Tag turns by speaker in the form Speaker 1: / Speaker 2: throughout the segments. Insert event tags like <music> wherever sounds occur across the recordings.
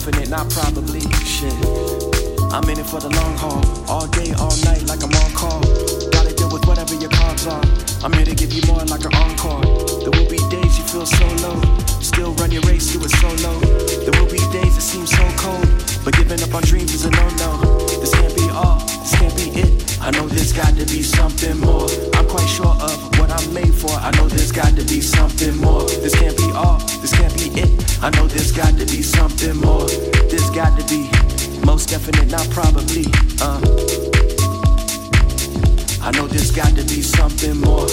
Speaker 1: definite, not probably. Shit. I'm in it for the long haul.
Speaker 2: All
Speaker 1: day, all night, like I'm on call. Gotta deal with whatever your cards are. I'm here to give you more like an encore. There will be days you feel so low. Still run your race, you were so low. There will be days it seems so cold. But giving up on dreams is a no no. This can't be all, this can't be it. I know there's got to be something more. I'm quite sure of what I'm made for. I know there's got to be something more. This can't be all, this can't be it. I know there's got to be something more. There's got to be most definite, not probably.
Speaker 2: Uh.
Speaker 1: I know there's got to be something more.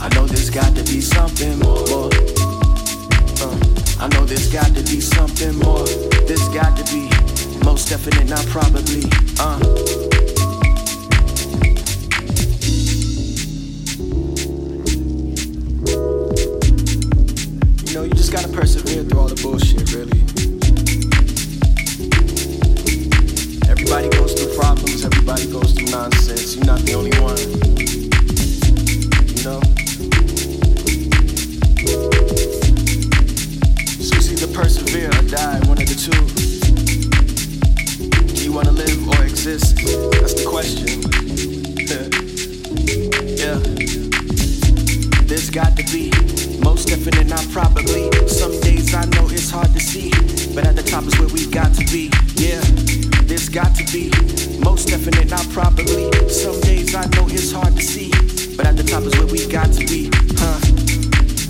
Speaker 1: I know there's got to be something more.
Speaker 2: Uh.
Speaker 1: I know
Speaker 2: there's
Speaker 1: got to be something more. There's got to be most definite,
Speaker 2: not probably. Uh.
Speaker 1: Persevere through all the bullshit, really. Everybody goes through problems, everybody goes through nonsense. You're not the only one. You know? So it's either persevere or die, one of the two. Do you wanna live or exist? That's the question. <laughs> yeah. This got to be most definite, not probably. Some days I know it's hard to see, but at the top is where we got to be. Yeah, this got to be. Most definite, not probably. Some days I know it's hard to see, but at the top is where we got to be. Huh?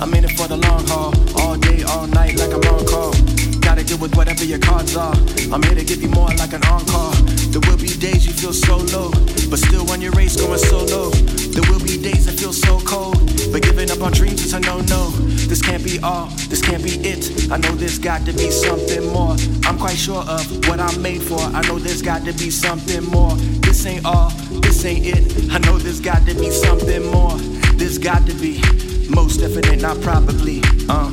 Speaker 1: I'm in it for the long haul, all day, all night, like I'm on call. Gotta deal with whatever your cards are. I'm here to give you more like an encore. There will be days you feel so low, but still on your race going solo. There will be days that feel so cold. But giving up on dreams is a no no. This can't be all, this can't be it. I know there's got to be something more. I'm quite sure of what I'm made for. I know there's got to be something more. This ain't all, this ain't it. I know there's got to be something more. There's got to be most definite, not probably.
Speaker 2: Uh.